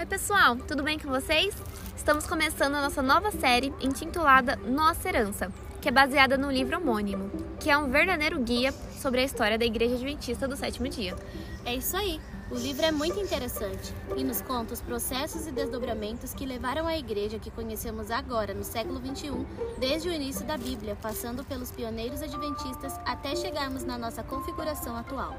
Oi, pessoal, tudo bem com vocês? Estamos começando a nossa nova série intitulada Nossa Herança, que é baseada no livro homônimo, que é um verdadeiro guia sobre a história da Igreja Adventista do Sétimo Dia. É isso aí. O livro é muito interessante e nos conta os processos e desdobramentos que levaram a igreja que conhecemos agora, no século XXI, desde o início da Bíblia, passando pelos pioneiros adventistas até chegarmos na nossa configuração atual.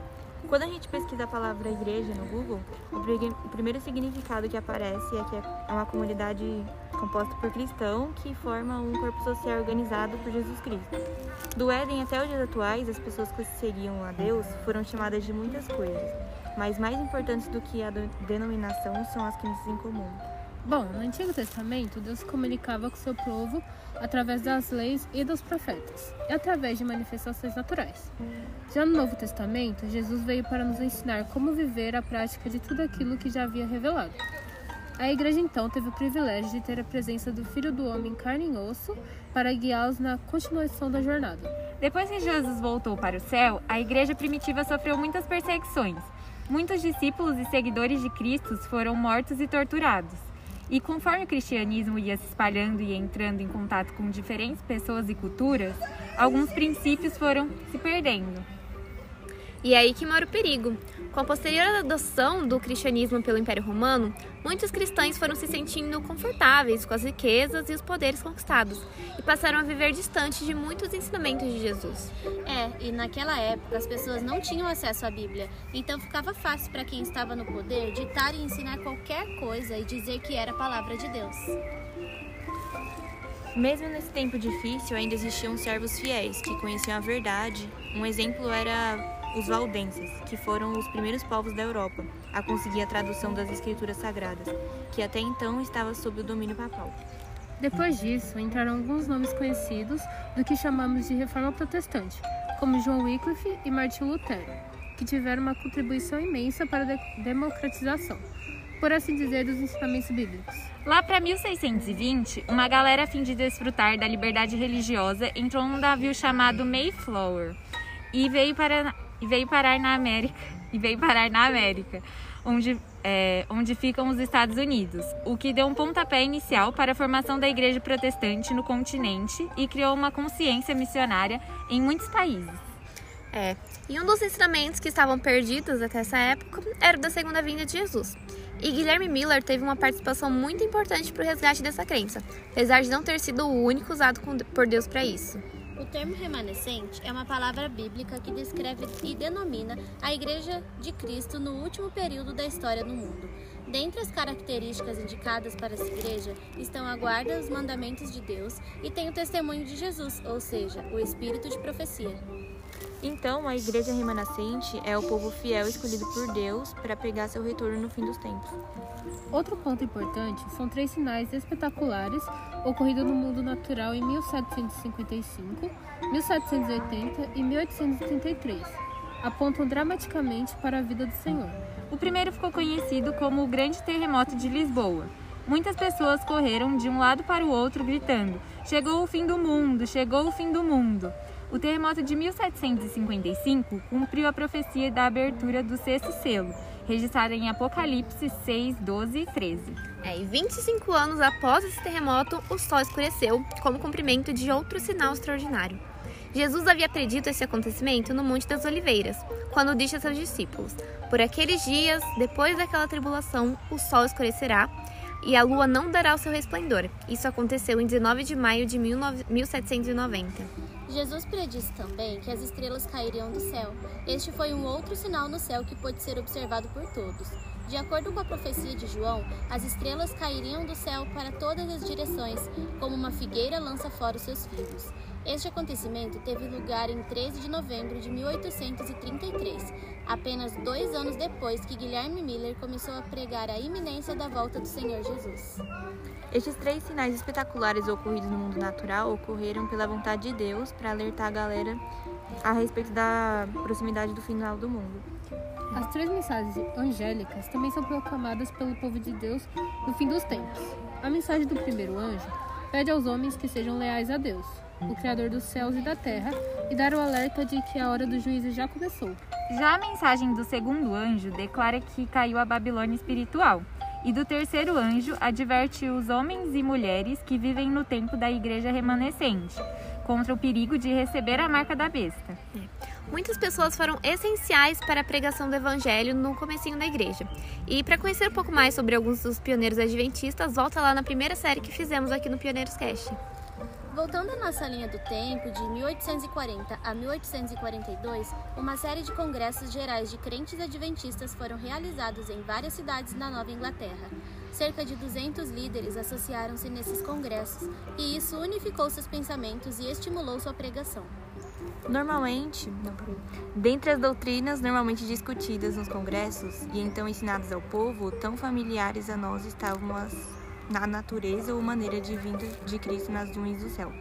Quando a gente pesquisa a palavra igreja no Google, o primeiro significado que aparece é que é uma comunidade composta por cristãos que forma um corpo social organizado por Jesus Cristo. Do Éden até os dias atuais, as pessoas que seguiam a Deus foram chamadas de muitas coisas, mas mais importantes do que a denominação são as crenças em comum. Bom, no Antigo Testamento, Deus comunicava com seu povo através das leis e dos profetas, e através de manifestações naturais. Já no Novo Testamento, Jesus veio para nos ensinar como viver a prática de tudo aquilo que já havia revelado. A igreja então teve o privilégio de ter a presença do Filho do Homem em carne e osso para guiá-los na continuação da jornada. Depois que Jesus voltou para o céu, a igreja primitiva sofreu muitas perseguições. Muitos discípulos e seguidores de Cristo foram mortos e torturados. E conforme o cristianismo ia se espalhando e entrando em contato com diferentes pessoas e culturas, alguns princípios foram se perdendo. E é aí que mora o perigo. Com a posterior adoção do cristianismo pelo Império Romano, muitos cristãos foram se sentindo confortáveis com as riquezas e os poderes conquistados e passaram a viver distante de muitos ensinamentos de Jesus. É, e naquela época as pessoas não tinham acesso à Bíblia, então ficava fácil para quem estava no poder ditar e ensinar qualquer coisa e dizer que era a palavra de Deus. Mesmo nesse tempo difícil, ainda existiam servos fiéis que conheciam a verdade. Um exemplo era os valdenses, que foram os primeiros povos da Europa a conseguir a tradução das escrituras sagradas, que até então estava sob o domínio papal. Depois disso, entraram alguns nomes conhecidos do que chamamos de Reforma Protestante, como João Wycliffe e Martim Lutero, que tiveram uma contribuição imensa para a democratização, por assim dizer, dos ensinamentos bíblicos. Lá para 1620, uma galera a fim de desfrutar da liberdade religiosa entrou num navio chamado Mayflower e veio para e veio parar na América e veio parar na América, onde é, onde ficam os Estados Unidos, o que deu um pontapé inicial para a formação da igreja protestante no continente e criou uma consciência missionária em muitos países. É, e um dos ensinamentos que estavam perdidos até essa época era o da segunda vinda de Jesus. E Guilherme Miller teve uma participação muito importante para o resgate dessa crença, apesar de não ter sido o único usado por Deus para isso. O termo remanescente é uma palavra bíblica que descreve e denomina a Igreja de Cristo no último período da história do mundo. Dentre as características indicadas para essa igreja estão a guarda dos mandamentos de Deus e tem o testemunho de Jesus, ou seja, o espírito de profecia. Então, a igreja remanescente é o povo fiel escolhido por Deus para pegar seu retorno no fim dos tempos. Outro ponto importante são três sinais espetaculares ocorridos no mundo natural em 1755, 1780 e 1833. Apontam dramaticamente para a vida do Senhor. O primeiro ficou conhecido como o Grande Terremoto de Lisboa. Muitas pessoas correram de um lado para o outro gritando: Chegou o fim do mundo! Chegou o fim do mundo! O terremoto de 1755 cumpriu a profecia da abertura do sexto selo, registrada em Apocalipse 6, 12 e 13. É, e 25 anos após esse terremoto, o sol escureceu, como cumprimento de outro sinal extraordinário. Jesus havia predito esse acontecimento no Monte das Oliveiras, quando disse a seus discípulos: Por aqueles dias, depois daquela tribulação, o sol escurecerá e a lua não dará o seu resplendor. Isso aconteceu em 19 de maio de 1790. Jesus predisse também que as estrelas cairiam do céu. Este foi um outro sinal no céu que pôde ser observado por todos. De acordo com a profecia de João, as estrelas cairiam do céu para todas as direções, como uma figueira lança fora os seus filhos. Este acontecimento teve lugar em 13 de novembro de 1833, apenas dois anos depois que Guilherme Miller começou a pregar a iminência da volta do Senhor Jesus. Estes três sinais espetaculares ocorridos no mundo natural ocorreram pela vontade de Deus para alertar a galera a respeito da proximidade do final do mundo. As três mensagens angélicas também são proclamadas pelo povo de Deus no fim dos tempos. A mensagem do primeiro anjo pede aos homens que sejam leais a Deus, o Criador dos céus e da terra, e dar o alerta de que a hora do juízo já começou. Já a mensagem do segundo anjo declara que caiu a Babilônia espiritual E do terceiro anjo adverte os homens e mulheres que vivem no tempo da igreja remanescente, contra o perigo de receber a marca da besta. Muitas pessoas foram essenciais para a pregação do evangelho no comecinho da igreja. E para conhecer um pouco mais sobre alguns dos pioneiros adventistas, volta lá na primeira série que fizemos aqui no Pioneiros Cast. Voltando à nossa linha do tempo, de 1840 a 1842, uma série de congressos gerais de crentes adventistas foram realizados em várias cidades na Nova Inglaterra. Cerca de 200 líderes associaram-se nesses congressos, e isso unificou seus pensamentos e estimulou sua pregação. Normalmente, dentre as doutrinas normalmente discutidas nos congressos e então ensinadas ao povo, tão familiares a nós estavam as na natureza ou maneira de vinda de Cristo nas nuvens do céu.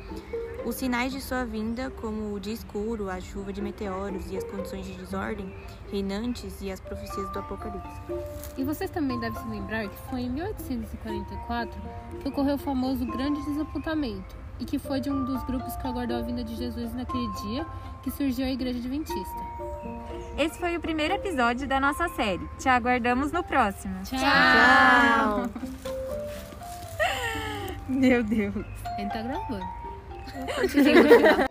Os sinais de sua vinda, como o dia escuro, a chuva de meteoros e as condições de desordem reinantes e as profecias do Apocalipse. E vocês também devem se lembrar que foi em 1844 que ocorreu o famoso Grande Desapontamento, e que foi de um dos grupos que aguardou a vinda de Jesus naquele dia que surgiu a Igreja Adventista. Esse foi o primeiro episódio da nossa série. Te aguardamos no próximo. Tchau! Meu Deus. Ele tá gravando. Continua.